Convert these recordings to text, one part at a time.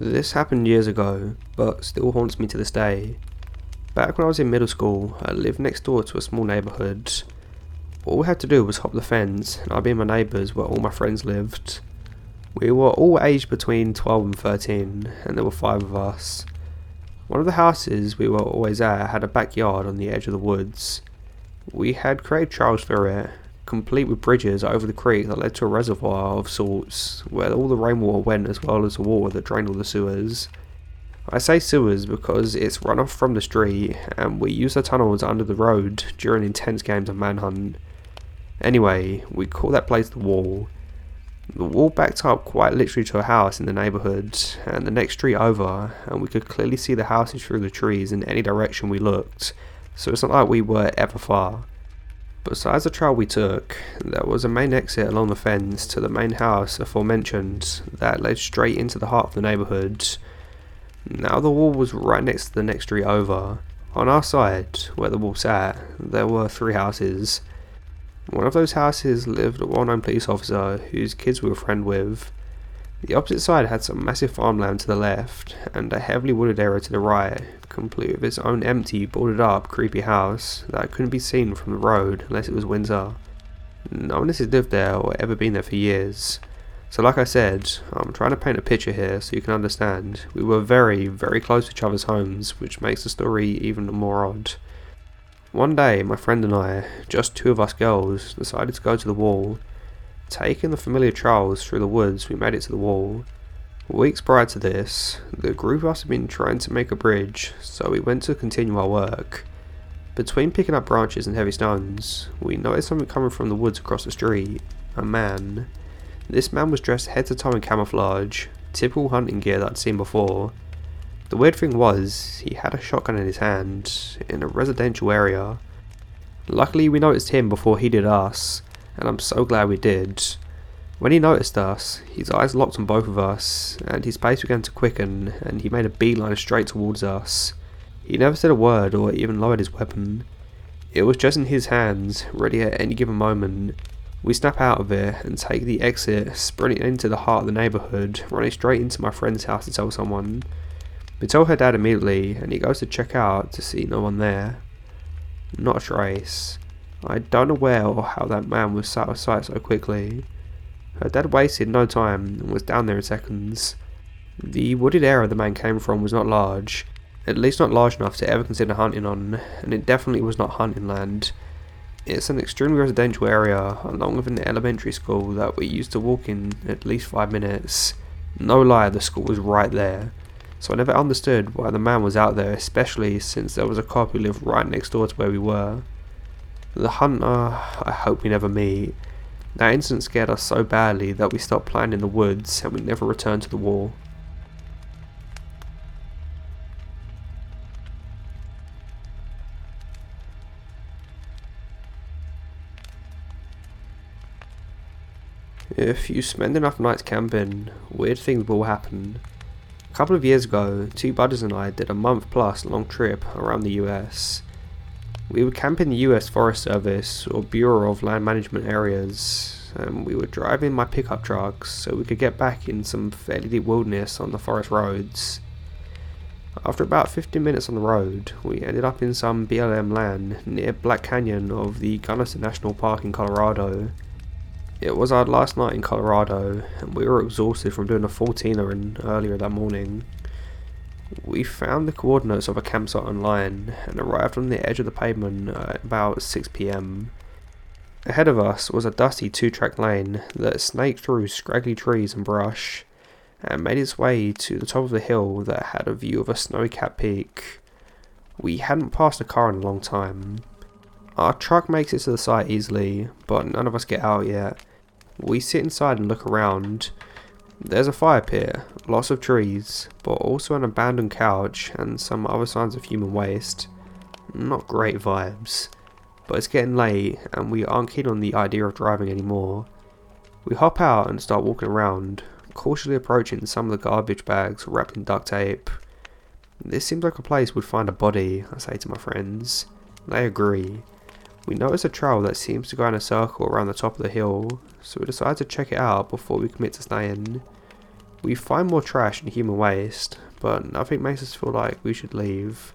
This happened years ago, but still haunts me to this day. Back when I was in middle school, I lived next door to a small neighbourhood. All we had to do was hop the fence, and I'd be in my neighbours where all my friends lived. We were all aged between 12 and 13, and there were five of us. One of the houses we were always at had a backyard on the edge of the woods. We had created trails through it, complete with bridges over the creek that led to a reservoir of sorts, where all the rainwater went as well as the water that drained all the sewers. I say sewers because it's runoff from the street, and we use the tunnels under the road during intense games of manhunt. Anyway, we call that place the wall. The wall backed up quite literally to a house in the neighbourhood, and the next street over, and we could clearly see the houses through the trees in any direction we looked, so it's not like we were ever far. Besides the trail we took, there was a main exit along the fence to the main house aforementioned that led straight into the heart of the neighbourhood. Now the wall was right next to the next street over. On our side, where the wall sat, there were three houses. One of those houses lived a well-known police officer whose kids we were friend with. The opposite side had some massive farmland to the left, and a heavily wooded area to the right, complete with its own empty, boarded up, creepy house that couldn't be seen from the road unless it was winter. No one has lived there or ever been there for years. So like I said, I'm trying to paint a picture here so you can understand. We were very, very close to each other's homes, which makes the story even more odd. One day, my friend and I, just two of us girls, decided to go to the wall Taking the familiar trails through the woods, we made it to the wall. Weeks prior to this, the group us had been trying to make a bridge, so we went to continue our work. Between picking up branches and heavy stones, we noticed something coming from the woods across the street. A man. This man was dressed head to toe in camouflage, typical hunting gear that I'd seen before. The weird thing was, he had a shotgun in his hand, in a residential area. Luckily, we noticed him before he did us, and I'm so glad we did. When he noticed us, his eyes locked on both of us, and his pace began to quicken, and he made a beeline straight towards us. He never said a word or even lowered his weapon. It was just in his hands, ready at any given moment. We snap out of it and take the exit, sprinting into the heart of the neighbourhood, running straight into my friend's house to tell someone. We tell her dad immediately, and he goes to check out to see no one there. Not a trace. I don't know where or how that man was out of sight so quickly. Her dad wasted no time and was down there in seconds. The wooded area the man came from was not large, at least not large enough to ever consider hunting on, and it definitely was not hunting land. It's an extremely residential area, along with an elementary school that we used to walk in at least five minutes. No lie, the school was right there. So I never understood why the man was out there, especially since there was a cop who lived right next door to where we were. The hunter I hope we never meet. That incident scared us so badly that we stopped playing in the woods and we never returned to the wall. If you spend enough nights camping, weird things will happen. A couple of years ago, two buddies and I did a month plus long trip around the US. We would camp in the US Forest Service or Bureau of Land Management areas, and we would drive in my pickup trucks so we could get back in some fairly deep wilderness on the forest roads. After about 15 minutes on the road, we ended up in some BLM land near Black Canyon of the Gunnison National Park in Colorado. It was our last night in Colorado, and we were exhausted from doing a 14er in earlier that morning. We found the coordinates of a campsite online and arrived on the edge of the pavement at about 6pm. Ahead of us was a dusty two track lane that snaked through scraggly trees and brush and made its way to the top of the hill that had a view of a snowy capped peak. We hadn't passed a car in a long time. Our truck makes it to the site easily, but none of us get out yet. We sit inside and look around there's a fire pit, lots of trees, but also an abandoned couch and some other signs of human waste. Not great vibes. But it's getting late and we aren't keen on the idea of driving anymore. We hop out and start walking around, cautiously approaching some of the garbage bags wrapped in duct tape. This seems like a place we'd find a body, I say to my friends. They agree. We notice a trail that seems to go in a circle around the top of the hill, so we decide to check it out before we commit to staying. We find more trash and human waste, but nothing makes us feel like we should leave.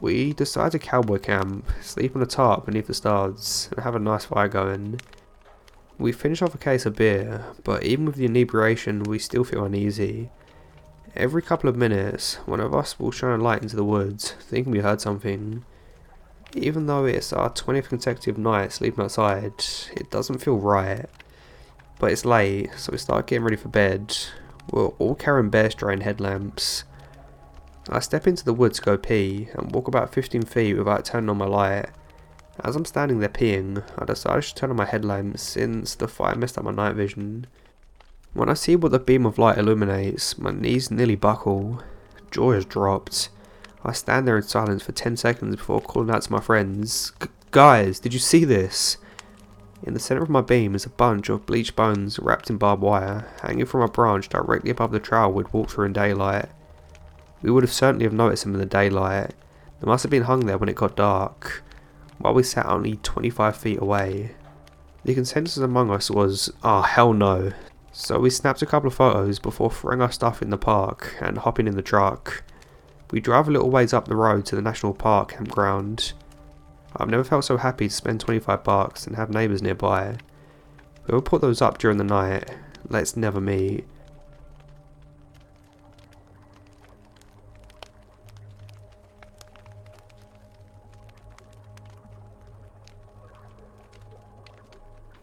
We decide to cowboy camp, sleep on a tarp beneath the stars, and have a nice fire going. We finish off a case of beer, but even with the inebriation, we still feel uneasy. Every couple of minutes, one of us will shine a light into the woods, thinking we heard something. Even though it's our 20th consecutive night sleeping outside, it doesn't feel right. But it's late, so we start getting ready for bed. We're all carrying bear strain headlamps. I step into the woods to go pee, and walk about 15 feet without turning on my light. As I'm standing there peeing, I decide to turn on my headlamps since the fire messed up my night vision. When I see what the beam of light illuminates, my knees nearly buckle. Jaw has dropped. I stand there in silence for 10 seconds before calling out to my friends, Guys, did you see this? In the centre of my beam is a bunch of bleached bones wrapped in barbed wire, hanging from a branch directly above the trail we'd walked through in daylight. We would have certainly have noticed them in the daylight. They must have been hung there when it got dark, while we sat only 25 feet away. The consensus among us was, oh hell no. So we snapped a couple of photos before throwing our stuff in the park and hopping in the truck. We drive a little ways up the road to the national park campground. I've never felt so happy to spend 25 bucks and have neighbours nearby. We'll put those up during the night. Let's never meet.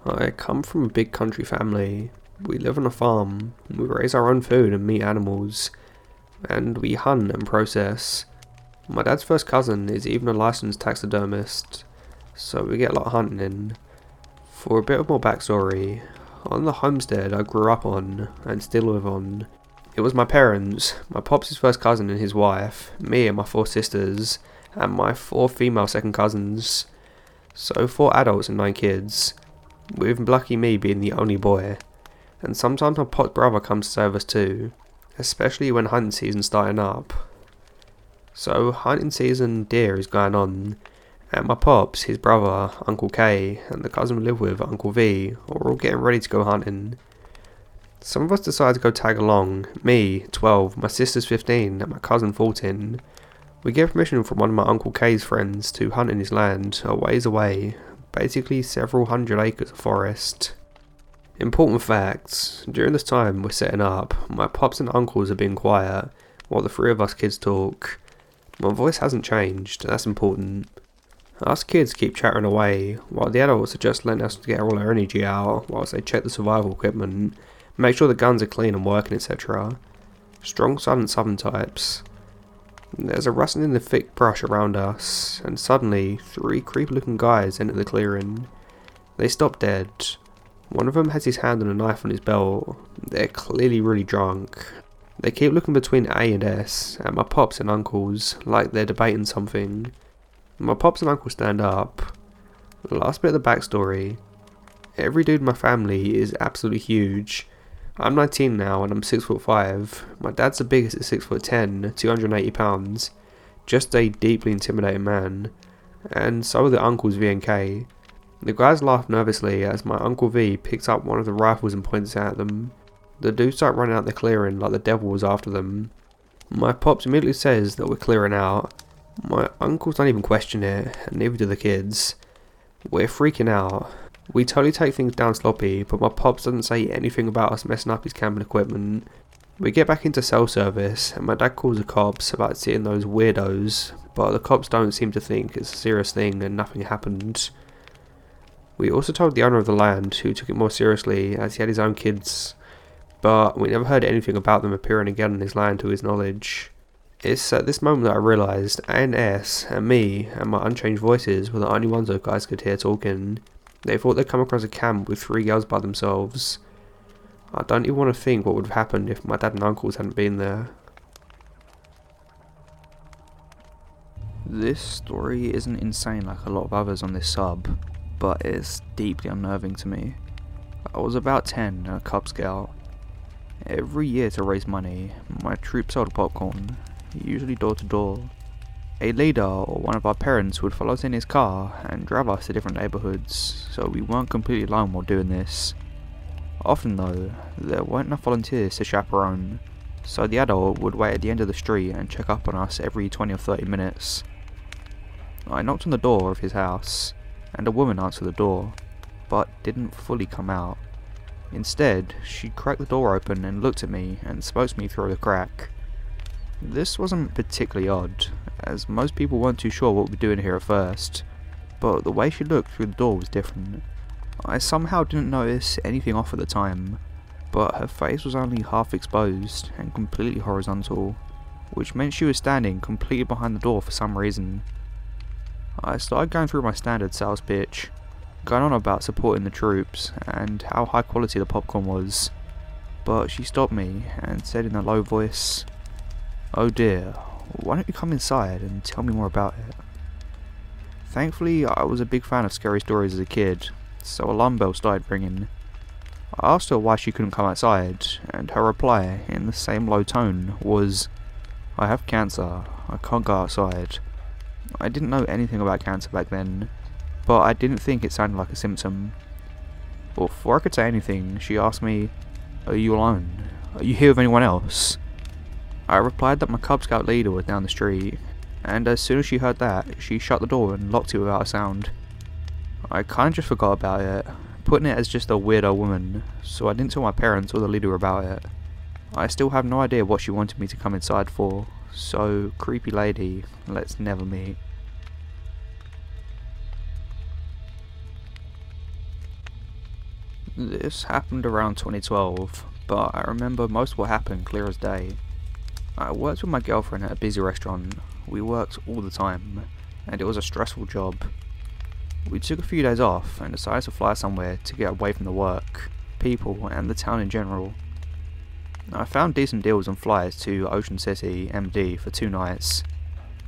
I come from a big country family. We live on a farm. We raise our own food and meat animals and we hunt and process. My dad's first cousin is even a licensed taxidermist, so we get a lot of hunting in. For a bit of more backstory, on the homestead I grew up on and still live on, it was my parents, my pops' first cousin and his wife, me and my four sisters, and my four female second cousins. So four adults and nine kids, with lucky me being the only boy. And sometimes my pot brother comes to serve us too especially when hunting season's starting up. So hunting season deer is going on, and my pops, his brother, Uncle K, and the cousin we live with, Uncle V, are all getting ready to go hunting. Some of us decide to go tag along, me, 12, my sister's 15, and my cousin 14. We get permission from one of my Uncle K's friends to hunt in his land, a ways away, basically several hundred acres of forest. Important facts. During this time we're setting up, my pops and uncles are being quiet while the three of us kids talk. My voice hasn't changed, that's important. Us kids keep chattering away, while the adults are just letting us get all our energy out whilst they check the survival equipment, make sure the guns are clean and working, etc. Strong silent southern types. There's a rustling in the thick brush around us, and suddenly, three creepy looking guys enter the clearing. They stop dead, one of them has his hand on a knife on his belt. They're clearly really drunk. They keep looking between A and S, at my pops and uncles, like they're debating something. My pops and uncle stand up. Last bit of the backstory. Every dude in my family is absolutely huge. I'm 19 now and I'm 6 foot 5. My dad's the biggest at 6 foot 10, 280 pounds. Just a deeply intimidating man. And so are the uncles V and K. The guys laugh nervously as my Uncle V picks up one of the rifles and points it at them. The dudes start running out the clearing like the devil was after them. My pops immediately says that we're clearing out. My uncles don't even question it, and neither do the kids. We're freaking out. We totally take things down sloppy, but my pops doesn't say anything about us messing up his camping equipment. We get back into cell service, and my dad calls the cops about seeing those weirdos, but the cops don't seem to think it's a serious thing and nothing happened. We also told the owner of the land, who took it more seriously as he had his own kids, but we never heard anything about them appearing again on his land to his knowledge. It's at this moment that I realised ANS and me and my unchanged voices were the only ones those guys could hear talking. They thought they'd come across a camp with three girls by themselves. I don't even want to think what would have happened if my dad and uncles hadn't been there. This story isn't insane like a lot of others on this sub but it's deeply unnerving to me. I was about 10 and a Cub Scout. Every year to raise money, my troop sold popcorn, usually door to door. A leader or one of our parents would follow us in his car and drive us to different neighbourhoods, so we weren't completely alone while doing this. Often though, there weren't enough volunteers to chaperone, so the adult would wait at the end of the street and check up on us every 20 or 30 minutes. I knocked on the door of his house, and a woman answered the door, but didn't fully come out. Instead, she cracked the door open and looked at me and spoke to me through the crack. This wasn't particularly odd, as most people weren't too sure what we were doing here at first, but the way she looked through the door was different. I somehow didn't notice anything off at the time, but her face was only half exposed and completely horizontal, which meant she was standing completely behind the door for some reason. I started going through my standard sales pitch, going on about supporting the troops and how high quality the popcorn was, but she stopped me and said in a low voice, Oh dear, why don't you come inside and tell me more about it? Thankfully, I was a big fan of scary stories as a kid, so alarm bells started ringing. I asked her why she couldn't come outside, and her reply, in the same low tone, was, I have cancer, I can't go outside. I didn't know anything about cancer back then, but I didn't think it sounded like a symptom. Before I could say anything, she asked me, Are you alone? Are you here with anyone else? I replied that my Cub Scout leader was down the street, and as soon as she heard that, she shut the door and locked it without a sound. I kinda just forgot about it, putting it as just a weirdo woman, so I didn't tell my parents or the leader about it. I still have no idea what she wanted me to come inside for, so creepy lady, let's never meet. This happened around 2012, but I remember most of what happened clear as day. I worked with my girlfriend at a busy restaurant. We worked all the time, and it was a stressful job. We took a few days off and decided to fly somewhere to get away from the work, people, and the town in general. I found decent deals on flights to Ocean City, MD, for two nights.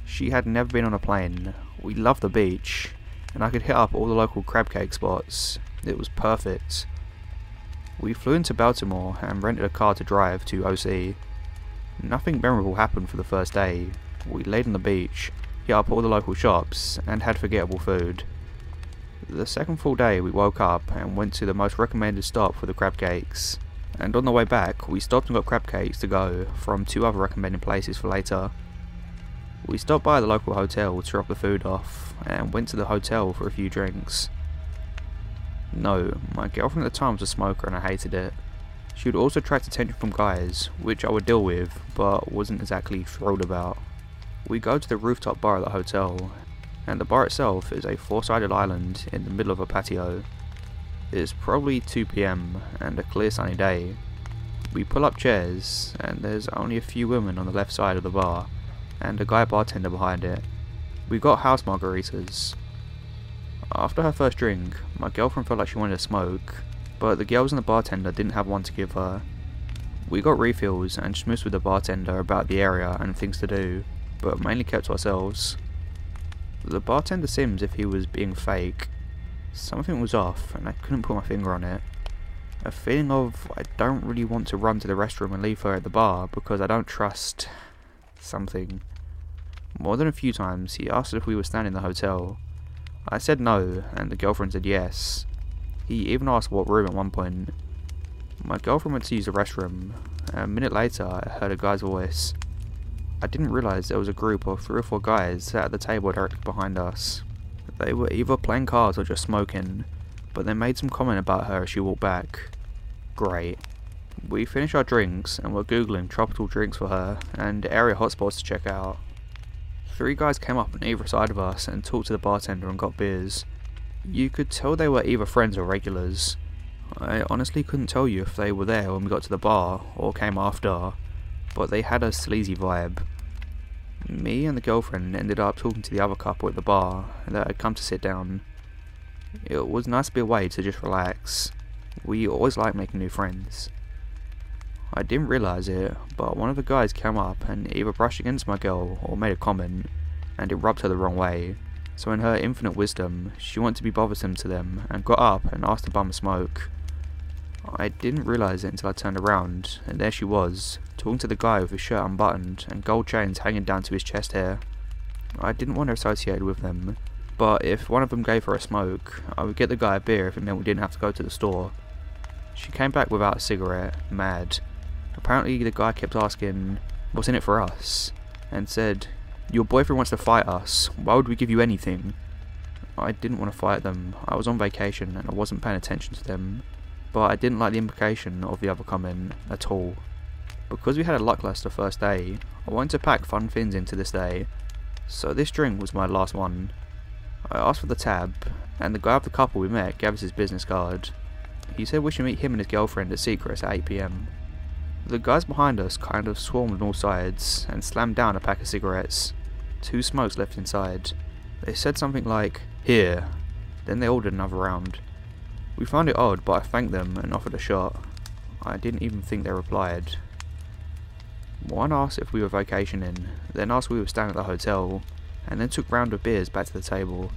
She had never been on a plane. We loved the beach, and I could hit up all the local crab cake spots. It was perfect. We flew into Baltimore and rented a car to drive to OC. Nothing memorable happened for the first day. We laid on the beach, hit up all the local shops, and had forgettable food. The second full day we woke up and went to the most recommended stop for the crab cakes. And on the way back, we stopped and got crab cakes to go from two other recommended places for later. We stopped by the local hotel to drop the food off, and went to the hotel for a few drinks. No, my girlfriend at the time was a smoker and I hated it. She would also attract attention from guys, which I would deal with, but wasn't exactly thrilled about. We go to the rooftop bar at the hotel, and the bar itself is a four-sided island in the middle of a patio. It's probably 2pm and a clear sunny day. We pull up chairs, and there's only a few women on the left side of the bar, and a guy bartender behind it. We got house margaritas. After her first drink, my girlfriend felt like she wanted to smoke, but the girls and the bartender didn't have one to give her. We got refills and schmoozed with the bartender about the area and things to do, but mainly kept to ourselves. The bartender seems if he was being fake. Something was off, and I couldn't put my finger on it. A feeling of I don't really want to run to the restroom and leave her at the bar because I don't trust something. More than a few times, he asked if we were staying in the hotel. I said no, and the girlfriend said yes. He even asked what room at one point. My girlfriend went to use the restroom. A minute later, I heard a guy's voice. I didn't realise there was a group of three or four guys sat at the table directly behind us. They were either playing cards or just smoking, but they made some comment about her as she walked back. Great. We finished our drinks and were googling tropical drinks for her and area hotspots to check out. Three guys came up on either side of us and talked to the bartender and got beers. You could tell they were either friends or regulars. I honestly couldn't tell you if they were there when we got to the bar or came after, but they had a sleazy vibe. Me and the girlfriend ended up talking to the other couple at the bar that had come to sit down. It was nice to be away to just relax. We always like making new friends. I didn't realise it, but one of the guys came up and either brushed against my girl or made a comment, and it rubbed her the wrong way. So in her infinite wisdom, she wanted to be bothersome to them and got up and asked to bum a smoke. I didn't realise it until I turned around, and there she was, talking to the guy with his shirt unbuttoned and gold chains hanging down to his chest hair. I didn't want to associate with them, but if one of them gave her a smoke, I would get the guy a beer if it meant we didn't have to go to the store. She came back without a cigarette, mad. Apparently, the guy kept asking, What's in it for us? and said, Your boyfriend wants to fight us. Why would we give you anything? I didn't want to fight them. I was on vacation and I wasn't paying attention to them. But I didn't like the implication of the other comment at all. Because we had a luckless the first day, I wanted to pack fun things into this day. So this drink was my last one. I asked for the tab, and the guy of the couple we met gave us his business card. He said we should meet him and his girlfriend at Secrets at 8pm. The guys behind us kind of swarmed on all sides and slammed down a pack of cigarettes. Two smokes left inside. They said something like, Here. Then they ordered another round. We found it odd, but I thanked them and offered a shot. I didn't even think they replied. One asked if we were vacationing, then asked we were staying at the hotel, and then took round of beers back to the table.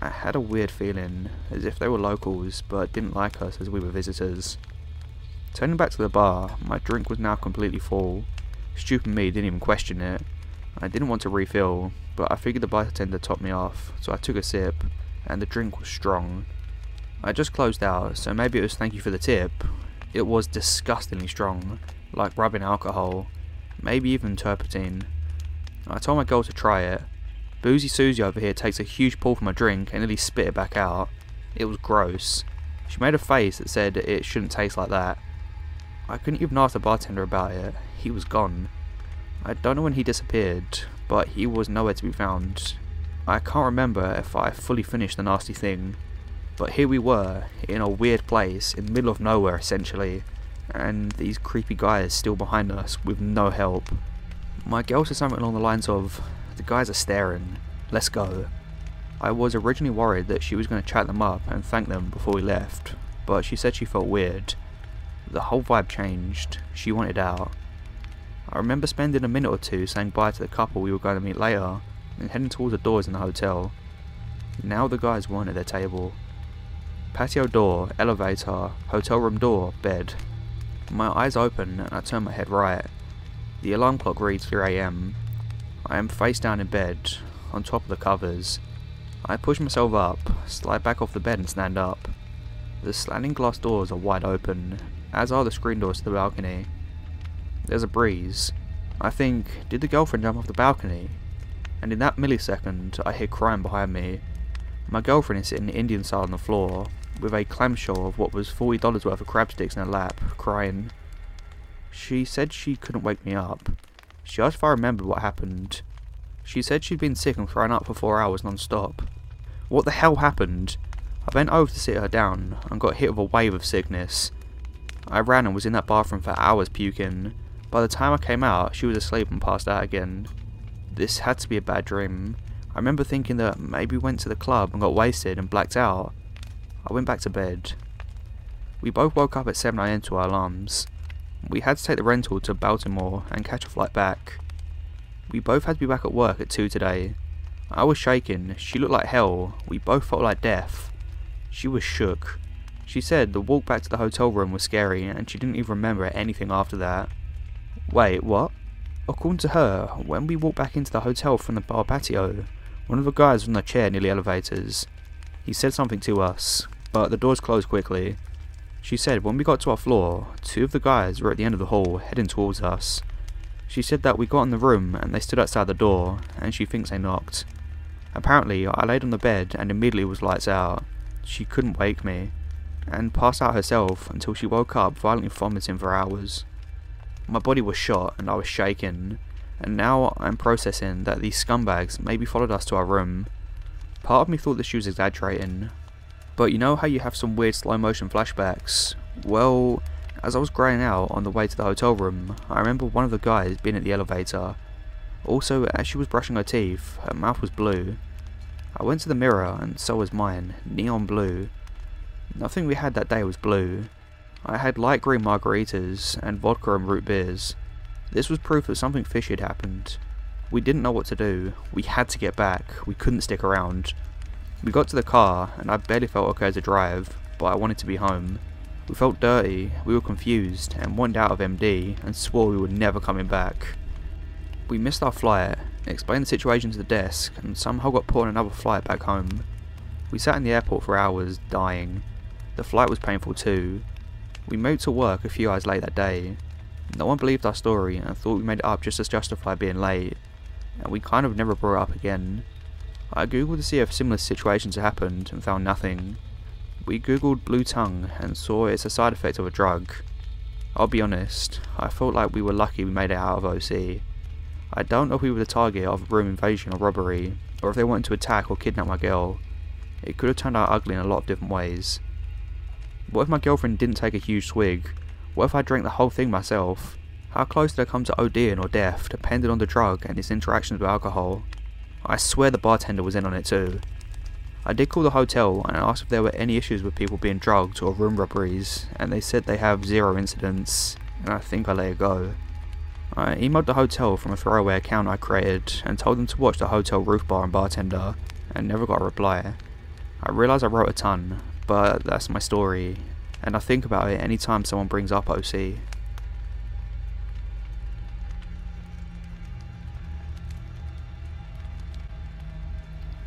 I had a weird feeling, as if they were locals, but didn't like us as we were visitors. Turning back to the bar, my drink was now completely full. Stupid me didn't even question it. I didn't want to refill, but I figured the bartender topped me off, so I took a sip, and the drink was strong. I just closed out, so maybe it was thank you for the tip. It was disgustingly strong, like rubbing alcohol, maybe even turpentine. I told my girl to try it. Boozy Susie over here takes a huge pull from a drink and nearly spit it back out. It was gross. She made a face that said it shouldn't taste like that. I couldn't even ask the bartender about it. He was gone. I don't know when he disappeared, but he was nowhere to be found. I can't remember if I fully finished the nasty thing, but here we were, in a weird place, in the middle of nowhere essentially, and these creepy guys still behind us with no help. My girl said something along the lines of, the guys are staring, let's go. I was originally worried that she was going to chat them up and thank them before we left, but she said she felt weird, the whole vibe changed. She wanted out. I remember spending a minute or two saying bye to the couple we were going to meet later and heading towards the doors in the hotel. Now the guys weren't at their table. Patio door, elevator, hotel room door, bed. My eyes open and I turn my head right. The alarm clock reads 3am. I am face down in bed, on top of the covers. I push myself up, slide back off the bed and stand up. The sliding glass doors are wide open, as are the screen doors to the balcony. There's a breeze. I think, did the girlfriend jump off the balcony? And in that millisecond, I hear crying behind me. My girlfriend is sitting Indian style on the floor, with a clamshell of what was $40 worth of crab sticks in her lap, crying. She said she couldn't wake me up. She asked if I remembered what happened. She said she'd been sick and thrown up for four hours non-stop. What the hell happened? I bent over to sit her down and got hit with a wave of sickness. I ran and was in that bathroom for hours puking. By the time I came out, she was asleep and passed out again. This had to be a bad dream. I remember thinking that maybe we went to the club and got wasted and blacked out. I went back to bed. We both woke up at 7am to our alarms. We had to take the rental to Baltimore and catch a flight back. We both had to be back at work at 2 today. I was shaken, she looked like hell, we both felt like death. She was shook. She said the walk back to the hotel room was scary and she didn't even remember anything after that. Wait, what? According to her, when we walked back into the hotel from the bar patio, one of the guys in a chair near the elevators. He said something to us, but the doors closed quickly. She said when we got to our floor, two of the guys were at the end of the hall heading towards us. She said that we got in the room and they stood outside the door, and she thinks they knocked. Apparently, I laid on the bed and immediately was lights out. She couldn't wake me and passed out herself until she woke up violently vomiting for hours. My body was shot and I was shaking, and now I'm processing that these scumbags maybe followed us to our room. Part of me thought that she was exaggerating, but you know how you have some weird slow motion flashbacks? Well, as I was graying out on the way to the hotel room, I remember one of the guys being at the elevator. Also, as she was brushing her teeth, her mouth was blue. I went to the mirror and so was mine, neon blue. Nothing we had that day was blue. I had light green margaritas and vodka and root beers. This was proof that something fishy had happened. We didn't know what to do. We had to get back. We couldn't stick around. We got to the car, and I barely felt okay to drive, but I wanted to be home. We felt dirty, we were confused, and wanted out of MD, and swore we were never coming back. We missed our flight, explained the situation to the desk, and somehow got put on another flight back home. We sat in the airport for hours, dying. The flight was painful too. We moved to work a few hours late that day. No one believed our story and thought we made it up just to justify being late, and we kind of never brought it up again. I googled to see if similar situations happened and found nothing. We googled blue tongue and saw it's a side effect of a drug. I'll be honest, I felt like we were lucky we made it out of OC. I don't know if we were the target of a room invasion or robbery, or if they wanted to attack or kidnap my girl. It could have turned out ugly in a lot of different ways. What if my girlfriend didn't take a huge swig? What if I drank the whole thing myself? How close did I come to ODing or death, depending on the drug and its interactions with alcohol? I swear the bartender was in on it too. I did call the hotel and asked if there were any issues with people being drugged or room robberies, and they said they have zero incidents, and I think I let it go. I emailed the hotel from a throwaway account I created and told them to watch the hotel roof bar and bartender, and never got a reply. I realise I wrote a ton, but that's my story, and I think about it anytime someone brings up OC.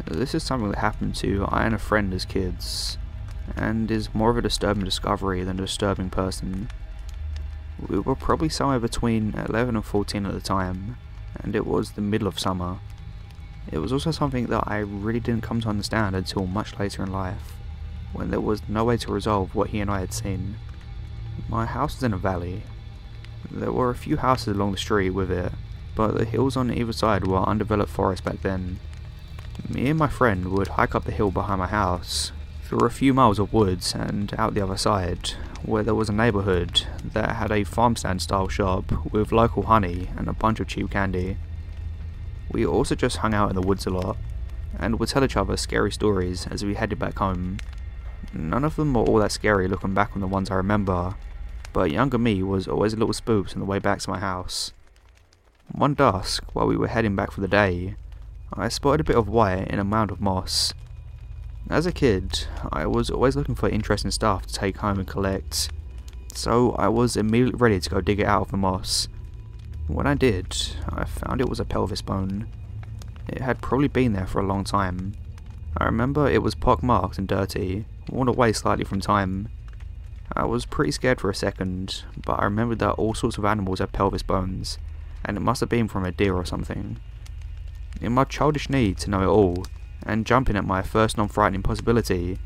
This is something that happened to I and a friend as kids, and is more of a disturbing discovery than a disturbing person. We were probably somewhere between 11 and 14 at the time, and it was the middle of summer. It was also something that I really didn't come to understand until much later in life, when there was no way to resolve what he and I had seen. My house was in a valley. There were a few houses along the street with it, but the hills on either side were undeveloped forest back then. Me and my friend would hike up the hill behind my house, through a few miles of woods and out the other side, where there was a neighbourhood that had a farm stand style shop with local honey and a bunch of cheap candy. We also just hung out in the woods a lot, and would tell each other scary stories as we headed back home. None of them were all that scary looking back on the ones I remember, but younger me was always a little spooked on the way back to my house. One dusk, while we were heading back for the day, I spotted a bit of white in a mound of moss. As a kid, I was always looking for interesting stuff to take home and collect, so I was immediately ready to go dig it out of the moss. When I did, I found it was a pelvis bone. It had probably been there for a long time. I remember it was pockmarked and dirty, worn away slightly from time. I was pretty scared for a second, but I remembered that all sorts of animals have pelvis bones, and it must have been from a deer or something. In my childish need to know it all, and jumping at my first non-frightening possibility,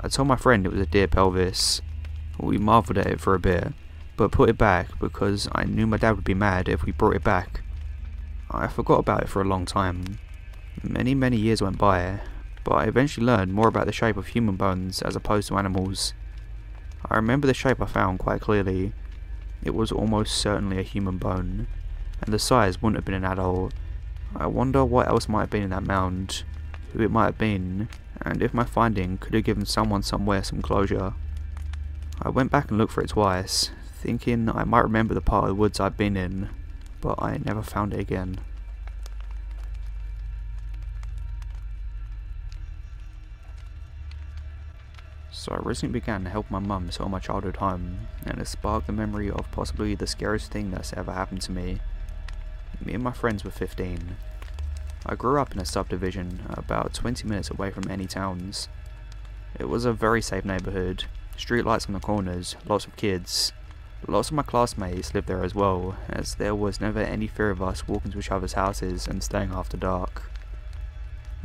I told my friend it was a deer pelvis. We marvelled at it for a bit, but put it back because I knew my dad would be mad if we brought it back. I forgot about it for a long time. Many, many years went by, but I eventually learned more about the shape of human bones as opposed to animals. I remember the shape I found quite clearly. It was almost certainly a human bone, and the size wouldn't have been an adult. I wonder what else might have been in that mound, who it might have been, and if my finding could have given someone somewhere some closure. I went back and looked for it twice, thinking I might remember the part of the woods I'd been in, but I never found it again. So I recently began to help my mum sell my childhood home, and it sparked the memory of possibly the scariest thing that's ever happened to me. Me and my friends were 15. I grew up in a subdivision about 20 minutes away from any towns. It was a very safe neighbourhood, streetlights on the corners, lots of kids. Lots of my classmates lived there as well, as there was never any fear of us walking to each other's houses and staying after dark.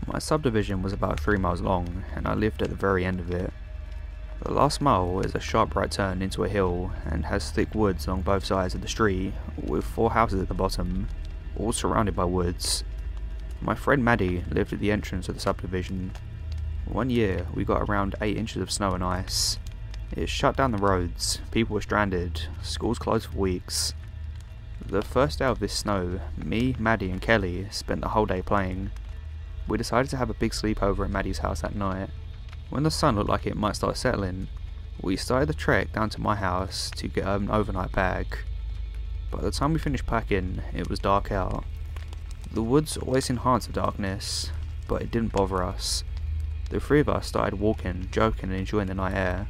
My subdivision was about 3 miles long, and I lived at the very end of it. The last mile is a sharp right turn into a hill and has thick woods along both sides of the street, with four houses at the bottom, all surrounded by woods. My friend Maddie lived at the entrance of the subdivision. One year we got around 8 inches of snow and ice. It shut down the roads, people were stranded, schools closed for weeks. The first day of this snow, me, Maddie and Kelly spent the whole day playing. We decided to have a big sleepover at Maddie's house that night. When the sun looked like it might start settling, we started the trek down to my house to get an overnight bag. By the time we finished packing, it was dark out. The woods always enhance the darkness, but it didn't bother us. The three of us started walking, joking and enjoying the night air.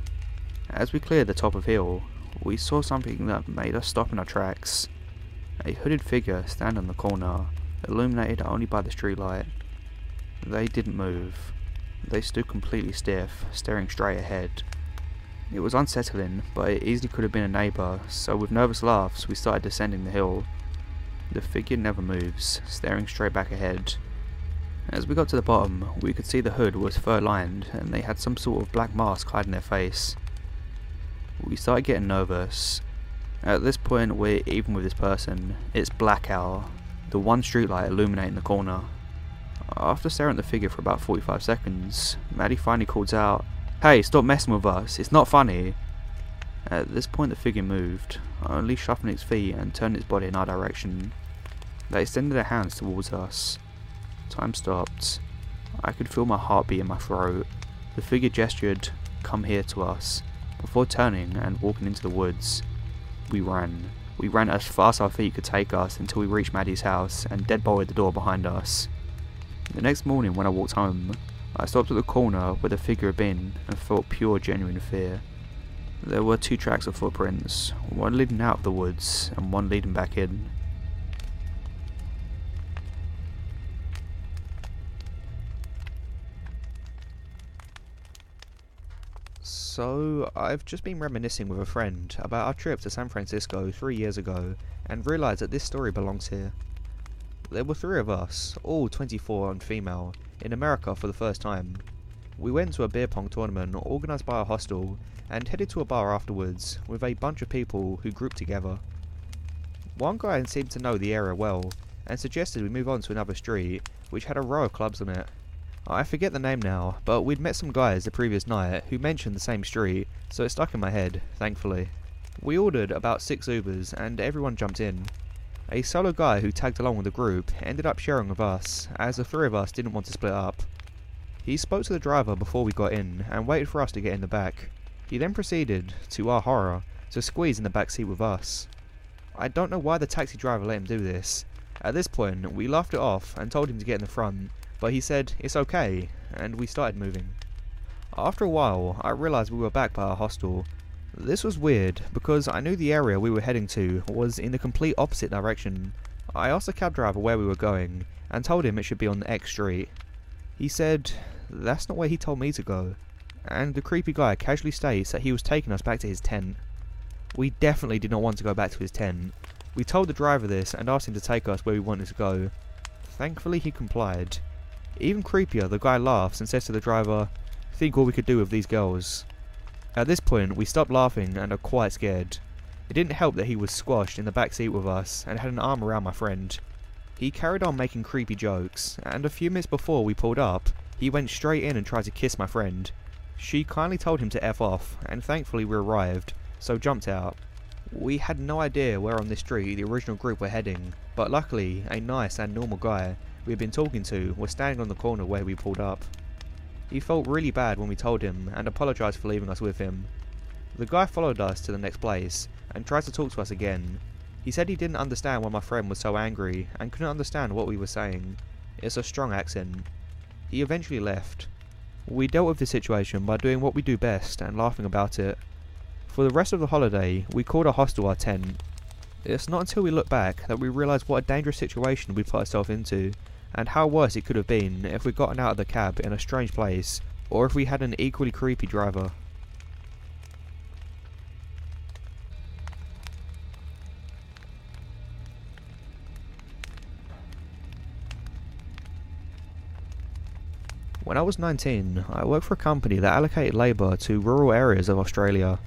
As we cleared the top of hill, we saw something that made us stop in our tracks. A hooded figure standing on the corner, illuminated only by the streetlight. They didn't move. They stood completely stiff, staring straight ahead. It was unsettling, but it easily could have been a neighbour, so with nervous laughs we started descending the hill. The figure never moves, staring straight back ahead. As we got to the bottom, we could see the hood was fur lined and they had some sort of black mask hiding their face. We started getting nervous. At this point, we're even with this person. It's blackout, the one streetlight illuminating the corner. After staring at the figure for about 45 seconds, Maddie finally calls out, Hey, stop messing with us, it's not funny. At this point the figure moved, only shuffling its feet and turning its body in our direction. They extended their hands towards us. Time stopped. I could feel my heartbeat in my throat. The figure gestured, come here to us, before turning and walking into the woods. We ran. We ran as fast as our feet could take us until we reached Maddie's house and deadbolted the door behind us. The next morning when I walked home, I stopped at the corner where the figure had been and felt pure genuine fear. There were two tracks of footprints, one leading out of the woods and one leading back in. So, I've just been reminiscing with a friend about our trip to San Francisco three years ago and realised that this story belongs here. There were three of us, all 24 and female, in America for the first time. We went to a beer pong tournament organised by a hostel and headed to a bar afterwards with a bunch of people who grouped together. One guy seemed to know the area well and suggested we move on to another street which had a row of clubs on it. I forget the name now, but we'd met some guys the previous night who mentioned the same street, so it stuck in my head, thankfully. We ordered about six Ubers and everyone jumped in. A solo guy who tagged along with the group ended up sharing with us, as the three of us didn't want to split up. He spoke to the driver before we got in and waited for us to get in the back. He then proceeded, to our horror, to squeeze in the back seat with us. I don't know why the taxi driver let him do this. At this point, we laughed it off and told him to get in the front, but he said, it's okay, and we started moving. After a while, I realised we were back by our hostel. This was weird, because I knew the area we were heading to was in the complete opposite direction. I asked the cab driver where we were going, and told him it should be on the X street. He said, that's not where he told me to go, and the creepy guy casually states that he was taking us back to his tent. We definitely did not want to go back to his tent. We told the driver this and asked him to take us where we wanted to go. Thankfully he complied. Even creepier, the guy laughs and says to the driver, think what we could do with these girls. At this point, we stopped laughing and are quite scared. It didn't help that he was squashed in the back seat with us and had an arm around my friend. He carried on making creepy jokes, and a few minutes before we pulled up, he went straight in and tried to kiss my friend. She kindly told him to F off, and thankfully we arrived, so jumped out. We had no idea where on this street the original group were heading, but luckily, a nice and normal guy we had been talking to was standing on the corner where we pulled up. He felt really bad when we told him and apologised for leaving us with him. The guy followed us to the next place and tried to talk to us again. He said he didn't understand why my friend was so angry and couldn't understand what we were saying. It's a strong accent. He eventually left. We dealt with the situation by doing what we do best and laughing about it. For the rest of the holiday, we called a hostel our tent. It's not until we look back that we realise what a dangerous situation we put ourselves into and how worse it could have been if we'd gotten out of the cab in a strange place, or if we had an equally creepy driver. When I was 19, I worked for a company that allocated labour to rural areas of Australia.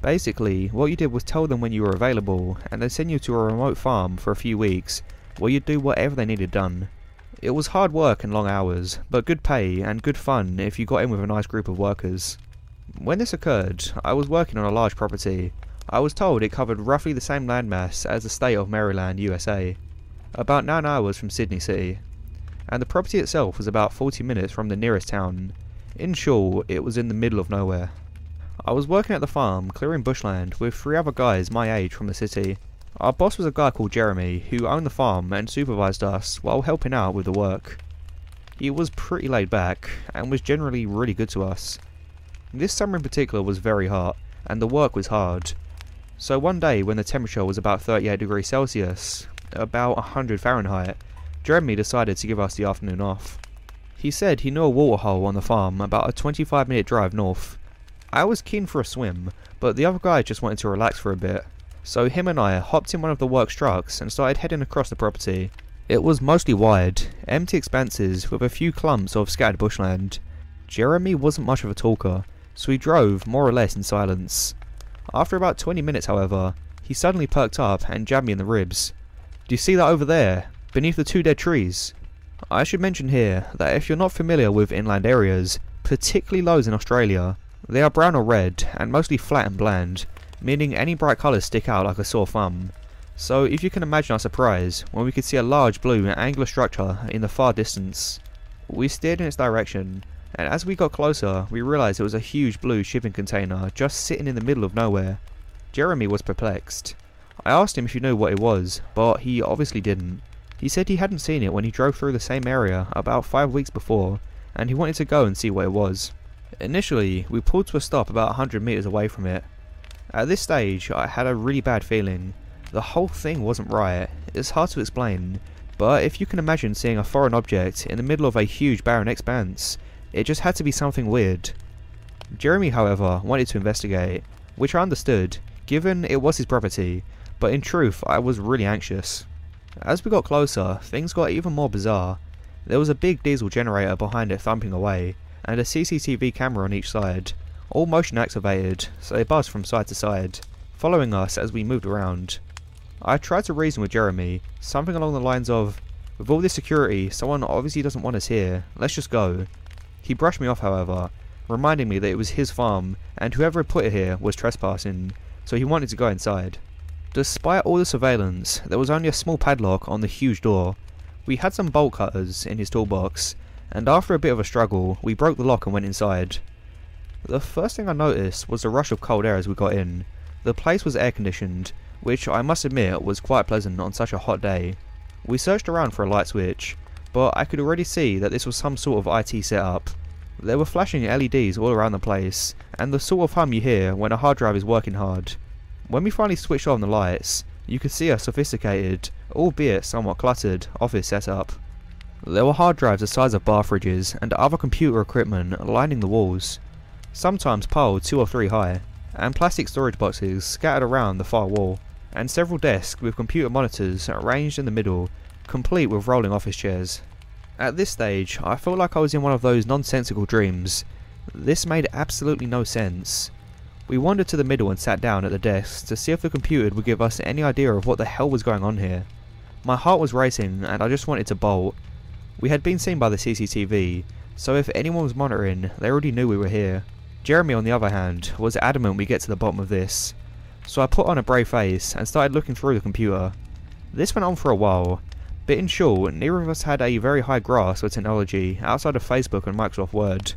Basically, what you did was tell them when you were available, and they'd send you to a remote farm for a few weeks, where you'd do whatever they needed done. It was hard work and long hours, but good pay and good fun if you got in with a nice group of workers. When this occurred, I was working on a large property. I was told it covered roughly the same landmass as the state of Maryland, USA, about 9 hours from Sydney City, and the property itself was about 40 minutes from the nearest town. In short, it was in the middle of nowhere. I was working at the farm, clearing bushland, with three other guys my age from the city. Our boss was a guy called Jeremy, who owned the farm and supervised us while helping out with the work. He was pretty laid back, and was generally really good to us. This summer in particular was very hot, and the work was hard. So one day when the temperature was about 38 degrees Celsius, about 100 Fahrenheit, Jeremy decided to give us the afternoon off. He said he knew a waterhole on the farm about a 25 minute drive north. I was keen for a swim, but the other guy just wanted to relax for a bit. So him and I hopped in one of the works trucks and started heading across the property. It was mostly wide, empty expanses with a few clumps of scattered bushland. Jeremy wasn't much of a talker, so we drove more or less in silence. After about 20 minutes, however, he suddenly perked up and jabbed me in the ribs. Do you see that over there, beneath the two dead trees? I should mention here that if you're not familiar with inland areas, particularly those in Australia, they are brown or red and mostly flat and bland, meaning any bright colours stick out like a sore thumb. So if you can imagine our surprise when we could see a large blue angular structure in the far distance. We steered in its direction, and as we got closer we realised it was a huge blue shipping container just sitting in the middle of nowhere. Jeremy was perplexed. I asked him if he knew what it was, but he obviously didn't. He said he hadn't seen it when he drove through the same area about five weeks before, and he wanted to go and see what it was. Initially, we pulled to a stop about 100 metres away from it. At this stage, I had a really bad feeling. The whole thing wasn't right. It's hard to explain, but if you can imagine seeing a foreign object in the middle of a huge barren expanse, it just had to be something weird. Jeremy, however, wanted to investigate, which I understood, given it was his property, but in truth, I was really anxious. As we got closer, things got even more bizarre. There was a big diesel generator behind it thumping away, and a CCTV camera on each side, all motion activated, so they buzzed from side to side, following us as we moved around. I tried to reason with Jeremy, something along the lines of, with all this security, someone obviously doesn't want us here, let's just go. He brushed me off however, reminding me that it was his farm, and whoever had put it here was trespassing, so he wanted to go inside. Despite all the surveillance, there was only a small padlock on the huge door. We had some bolt cutters in his toolbox, and after a bit of a struggle, we broke the lock and went inside. The first thing I noticed was the rush of cold air as we got in. The place was air conditioned, which I must admit was quite pleasant on such a hot day. We searched around for a light switch, but I could already see that this was some sort of IT setup. There were flashing LEDs all around the place, and the sort of hum you hear when a hard drive is working hard. When we finally switched on the lights, you could see a sophisticated, albeit somewhat cluttered, office setup. There were hard drives the size of bar fridges and other computer equipment lining the walls, sometimes piled two or three high, and plastic storage boxes scattered around the far wall, and several desks with computer monitors arranged in the middle, complete with rolling office chairs. At this stage, I felt like I was in one of those nonsensical dreams. This made absolutely no sense. We wandered to the middle and sat down at the desk to see if the computer would give us any idea of what the hell was going on here. My heart was racing and I just wanted to bolt, we had been seen by the CCTV, so if anyone was monitoring, they already knew we were here. Jeremy, on the other hand, was adamant we get to the bottom of this. So I put on a brave face and started looking through the computer. This went on for a while, but in short, neither of us had a very high grasp of technology outside of Facebook and Microsoft Word.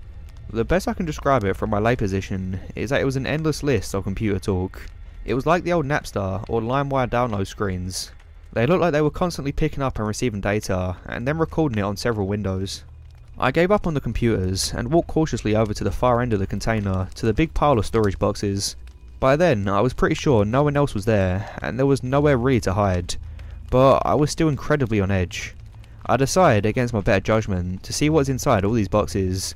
The best I can describe it from my lay position is that it was an endless list of computer talk. It was like the old Napster or LimeWire download screens, they looked like they were constantly picking up and receiving data, and then recording it on several windows. I gave up on the computers and walked cautiously over to the far end of the container to the big pile of storage boxes. By then, I was pretty sure no one else was there, and there was nowhere really to hide, but I was still incredibly on edge. I decided, against my better judgment, to see what's inside all these boxes.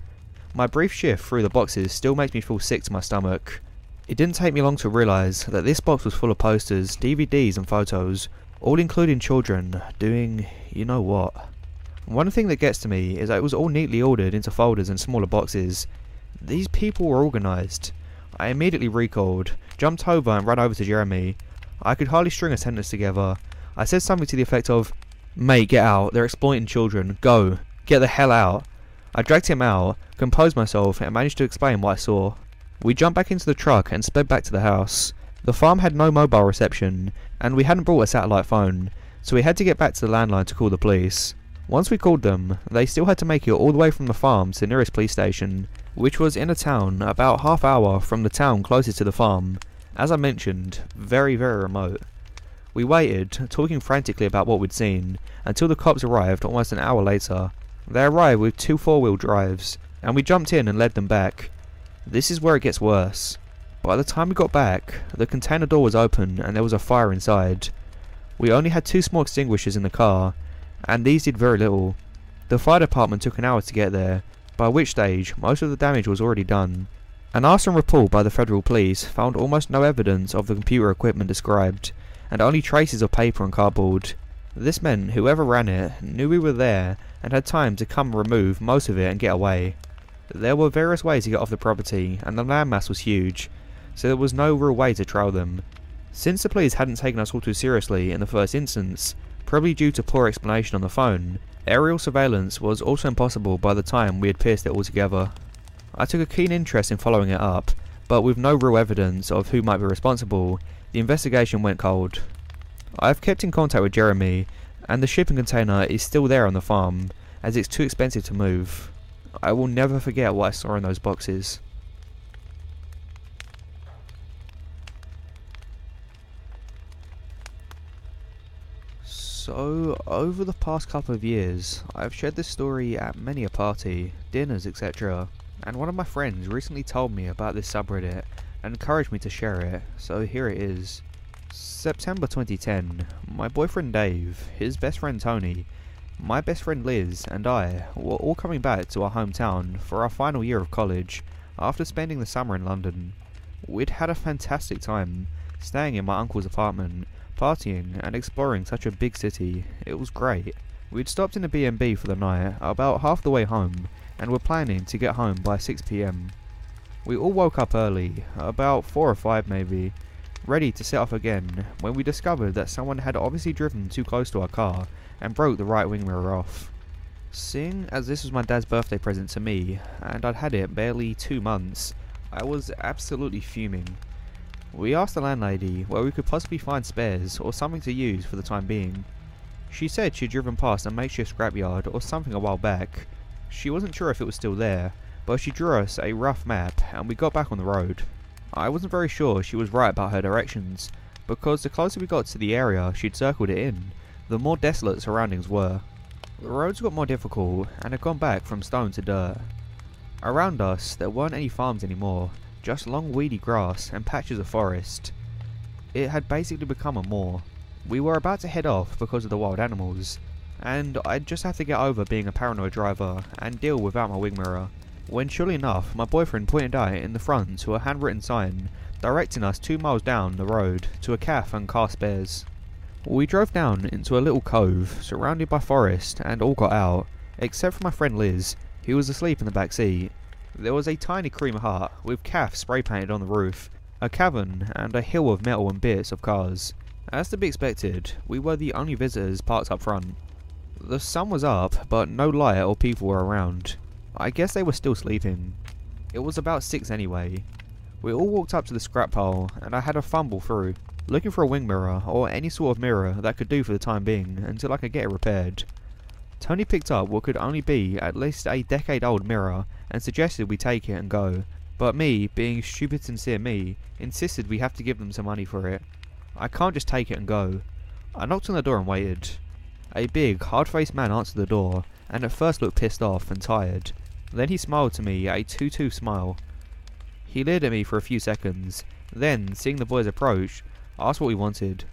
My brief shift through the boxes still makes me feel sick to my stomach. It didn't take me long to realise that this box was full of posters, DVDs and photos, all including children doing you know what. One thing that gets to me is that it was all neatly ordered into folders and smaller boxes. These people were organised. I immediately recalled, jumped over and ran over to Jeremy. I could hardly string a sentence together. I said something to the effect of, Mate, get out, they're exploiting children, go, get the hell out. I dragged him out, composed myself and managed to explain what I saw. We jumped back into the truck and sped back to the house. The farm had no mobile reception, and we hadn't brought a satellite phone, so we had to get back to the landline to call the police. Once we called them, they still had to make it all the way from the farm to the nearest police station, which was in a town about half hour from the town closest to the farm. As I mentioned, very very remote. We waited, talking frantically about what we'd seen, until the cops arrived almost an hour later. They arrived with two four-wheel drives, and we jumped in and led them back. This is where it gets worse. By the time we got back, the container door was open and there was a fire inside. We only had two small extinguishers in the car, and these did very little. The fire department took an hour to get there, by which stage most of the damage was already done. An arson report by the federal police found almost no evidence of the computer equipment described, and only traces of paper and cardboard. This meant whoever ran it knew we were there and had time to come remove most of it and get away. There were various ways to get off the property, and the landmass was huge, so there was no real way to trail them. Since the police hadn't taken us all too seriously in the first instance, probably due to poor explanation on the phone, aerial surveillance was also impossible by the time we had pieced it all together. I took a keen interest in following it up, but with no real evidence of who might be responsible, the investigation went cold. I have kept in contact with Jeremy, and the shipping container is still there on the farm, as it's too expensive to move. I will never forget what I saw in those boxes. So, over the past couple of years, I've shared this story at many a party, dinners, etc. And one of my friends recently told me about this subreddit and encouraged me to share it, so here it is. September 2010, my boyfriend Dave, his best friend Tony, my best friend Liz, and I were all coming back to our hometown for our final year of college after spending the summer in London. We'd had a fantastic time, staying in my uncle's apartment, partying and exploring such a big city. It was great. We'd stopped in a B&B for the night, about half the way home, and were planning to get home by 6pm. We all woke up early, about 4 or 5 maybe, ready to set off again, when we discovered that someone had obviously driven too close to our car and broke the right wing mirror off. Seeing as this was my dad's birthday present to me, and I'd had it barely two months, I was absolutely fuming. We asked the landlady where we could possibly find spares or something to use for the time being. She said she'd driven past a makeshift scrapyard or something a while back. She wasn't sure if it was still there, but she drew us a rough map and we got back on the road. I wasn't very sure she was right about her directions, because the closer we got to the area she'd circled it in, the more desolate surroundings were. The roads got more difficult and had gone back from stone to dirt. Around us there weren't any farms anymore, just long weedy grass and patches of forest. It had basically become a moor. We were about to head off because of the wild animals, and I'd just have to get over being a paranoid driver and deal without my wing mirror. When surely enough, my boyfriend pointed out in the front to a handwritten sign directing us two miles down the road to a calf and car spares. We drove down into a little cove surrounded by forest and all got out, except for my friend Liz, who was asleep in the back seat. There was a tiny cream hut with calf spray painted on the roof, a cavern, and a hill of metal and bits of cars. As to be expected, we were the only visitors parked up front. The sun was up, but no light or people were around. I guess they were still sleeping. It was about 6 anyway. We all walked up to the scrap pile, and I had a fumble through, looking for a wing mirror, or any sort of mirror that could do for the time being, until I could get it repaired. Tony picked up what could only be at least a decade old mirror, and suggested we take it and go, but me, being stupid sincere me, insisted we have to give them some money for it. I can't just take it and go. I knocked on the door and waited. A big, hard-faced man answered the door, and at first looked pissed off and tired. Then he smiled to me a two-two smile. He leered at me for a few seconds, then, seeing the boys approach, asked what we wanted.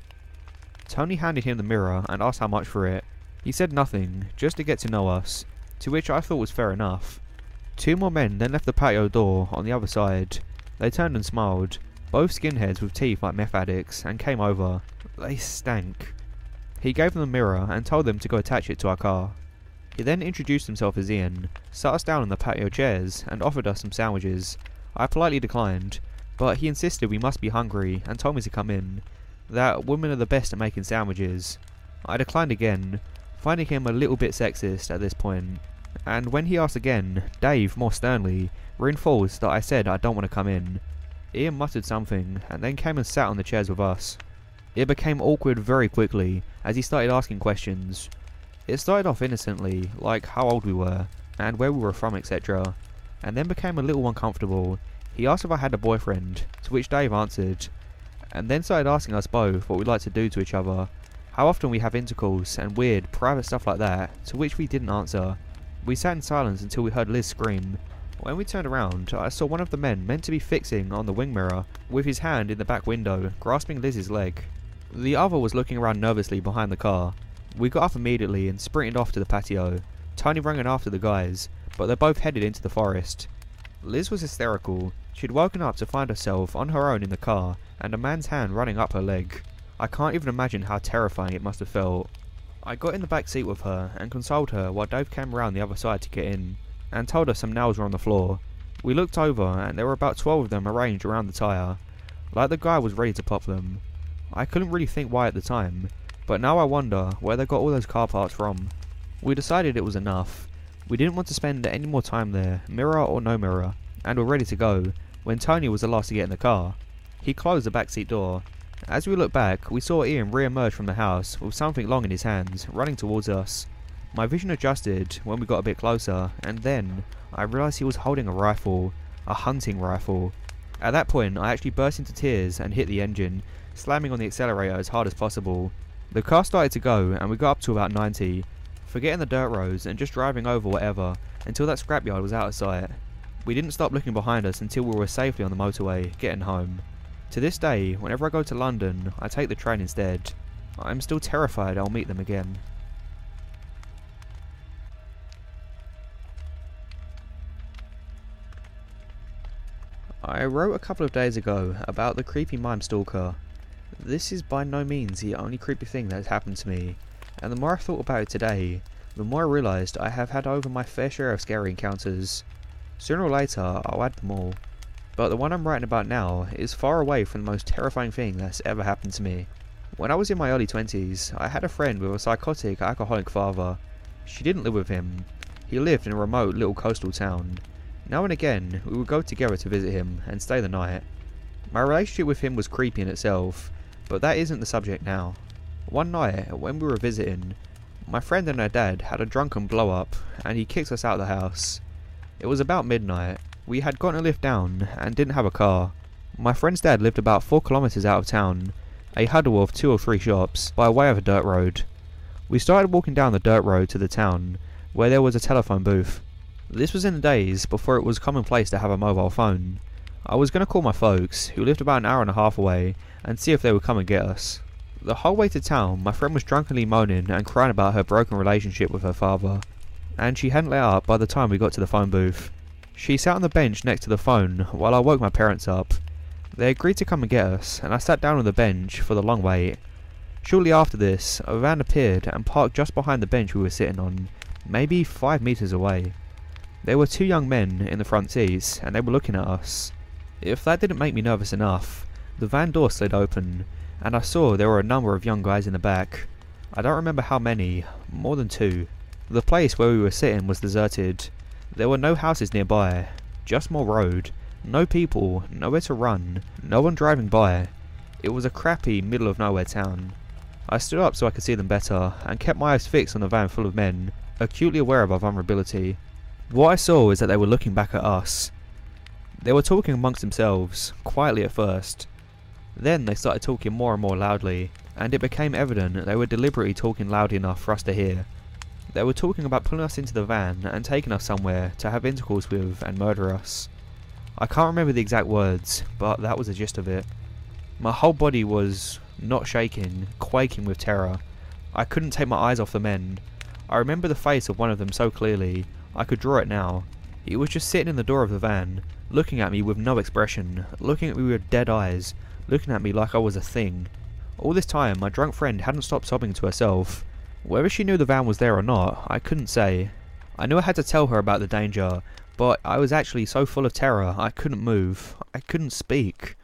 Tony handed him the mirror and asked how much for it. He said nothing, just to get to know us, to which I thought was fair enough. Two more men then left the patio door on the other side. They turned and smiled, both skinheads with teeth like meth addicts, and came over. They stank. He gave them the mirror and told them to go attach it to our car. He then introduced himself as Ian, sat us down on the patio chairs, and offered us some sandwiches. I politely declined, but he insisted we must be hungry and told me to come in, that women are the best at making sandwiches. I declined again, finding him a little bit sexist at this point, and when he asked again, Dave, more sternly, reinforced that I said I don't want to come in. Ian muttered something, and then came and sat on the chairs with us. It became awkward very quickly, as he started asking questions, it started off innocently, like how old we were, and where we were from, etc., and then became a little uncomfortable. He asked if I had a boyfriend, to which Dave answered, and then started asking us both what we'd like to do to each other, how often we have intercourse, and weird, private stuff like that, to which we didn't answer. We sat in silence until we heard Liz scream. When we turned around, I saw one of the men meant to be fixing on the wing mirror, with his hand in the back window, grasping Liz's leg. The other was looking around nervously behind the car, we got up immediately and sprinted off to the patio. Tony ran after the guys, but they both headed into the forest. Liz was hysterical. She'd woken up to find herself on her own in the car and a man's hand running up her leg. I can't even imagine how terrifying it must have felt. I got in the back seat with her and consoled her while Dave came around the other side to get in and told her some nails were on the floor. We looked over and there were about 12 of them arranged around the tyre, like the guy was ready to pop them. I couldn't really think why at the time, but now I wonder where they got all those car parts from. We decided it was enough. We didn't want to spend any more time there, mirror or no mirror, and were ready to go, when Tony was the last to get in the car. He closed the back seat door. As we looked back, we saw Ian re-emerge from the house with something long in his hands, running towards us. My vision adjusted when we got a bit closer, and then I realised he was holding a rifle, a hunting rifle. At that point, I actually burst into tears and hit the engine, slamming on the accelerator as hard as possible. The car started to go and we got up to about 90, forgetting the dirt roads and just driving over whatever until that scrapyard was out of sight. We didn't stop looking behind us until we were safely on the motorway, getting home. To this day, whenever I go to London, I take the train instead. I'm still terrified I'll meet them again. I wrote a couple of days ago about the creepy mime stalker this is by no means the only creepy thing that has happened to me, and the more I thought about it today, the more I realised I have had over my fair share of scary encounters. Sooner or later, I'll add them all. But the one I'm writing about now is far away from the most terrifying thing that's ever happened to me. When I was in my early 20s, I had a friend with a psychotic alcoholic father. She didn't live with him. He lived in a remote little coastal town. Now and again, we would go together to visit him and stay the night. My relationship with him was creepy in itself, but that isn't the subject now. One night, when we were visiting, my friend and her dad had a drunken blow up, and he kicked us out of the house. It was about midnight. We had gotten a lift down, and didn't have a car. My friend's dad lived about 4 kilometres out of town, a huddle of two or three shops, by way of a dirt road. We started walking down the dirt road to the town, where there was a telephone booth. This was in the days before it was commonplace to have a mobile phone. I was going to call my folks, who lived about an hour and a half away, and see if they would come and get us. The whole way to town, my friend was drunkenly moaning and crying about her broken relationship with her father, and she hadn't let up by the time we got to the phone booth. She sat on the bench next to the phone while I woke my parents up. They agreed to come and get us, and I sat down on the bench for the long wait. Shortly after this, a van appeared and parked just behind the bench we were sitting on, maybe five metres away. There were two young men in the front seats, and they were looking at us. If that didn't make me nervous enough, the van door slid open, and I saw there were a number of young guys in the back. I don't remember how many, more than two. The place where we were sitting was deserted. There were no houses nearby, just more road. No people, nowhere to run, no one driving by. It was a crappy middle of nowhere town. I stood up so I could see them better, and kept my eyes fixed on the van full of men, acutely aware of our vulnerability. What I saw was that they were looking back at us, they were talking amongst themselves, quietly at first. Then they started talking more and more loudly, and it became evident that they were deliberately talking loud enough for us to hear. They were talking about pulling us into the van and taking us somewhere to have intercourse with and murder us. I can't remember the exact words, but that was the gist of it. My whole body was not shaking, quaking with terror. I couldn't take my eyes off the men. I remember the face of one of them so clearly, I could draw it now. He was just sitting in the door of the van, looking at me with no expression, looking at me with dead eyes, looking at me like I was a thing. All this time, my drunk friend hadn't stopped sobbing to herself. Whether she knew the van was there or not, I couldn't say. I knew I had to tell her about the danger, but I was actually so full of terror I couldn't move. I couldn't speak.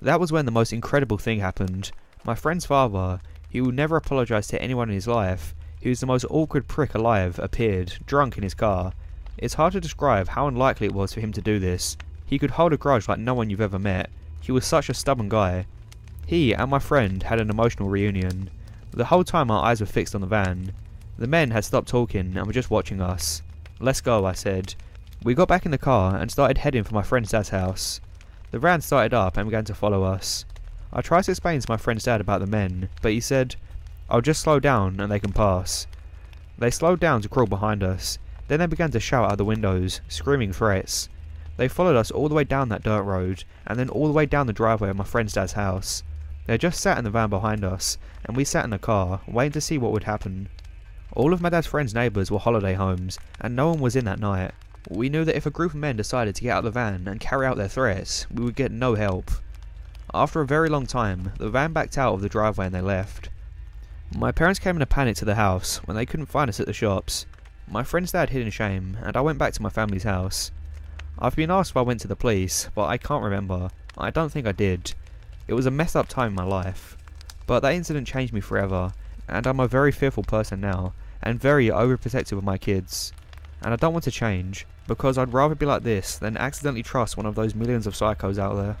That was when the most incredible thing happened. My friend's father, he would never apologise to anyone in his life, he was the most awkward prick alive, appeared, drunk in his car. It's hard to describe how unlikely it was for him to do this. He could hold a grudge like no one you've ever met. He was such a stubborn guy. He and my friend had an emotional reunion. The whole time our eyes were fixed on the van. The men had stopped talking and were just watching us. Let's go, I said. We got back in the car and started heading for my friend's dad's house. The van started up and began to follow us. I tried to explain to my friend's dad about the men, but he said, I'll just slow down and they can pass. They slowed down to crawl behind us, then they began to shout out the windows, screaming threats. They followed us all the way down that dirt road, and then all the way down the driveway of my friend's dad's house. They just sat in the van behind us, and we sat in the car, waiting to see what would happen. All of my dad's friends' neighbours were holiday homes, and no one was in that night. We knew that if a group of men decided to get out of the van and carry out their threats, we would get no help. After a very long time, the van backed out of the driveway and they left. My parents came in a panic to the house when they couldn't find us at the shops. My friend's dad hid in shame, and I went back to my family's house. I've been asked if I went to the police, but I can't remember. I don't think I did. It was a messed up time in my life. But that incident changed me forever, and I'm a very fearful person now, and very overprotective of my kids. And I don't want to change, because I'd rather be like this than accidentally trust one of those millions of psychos out there.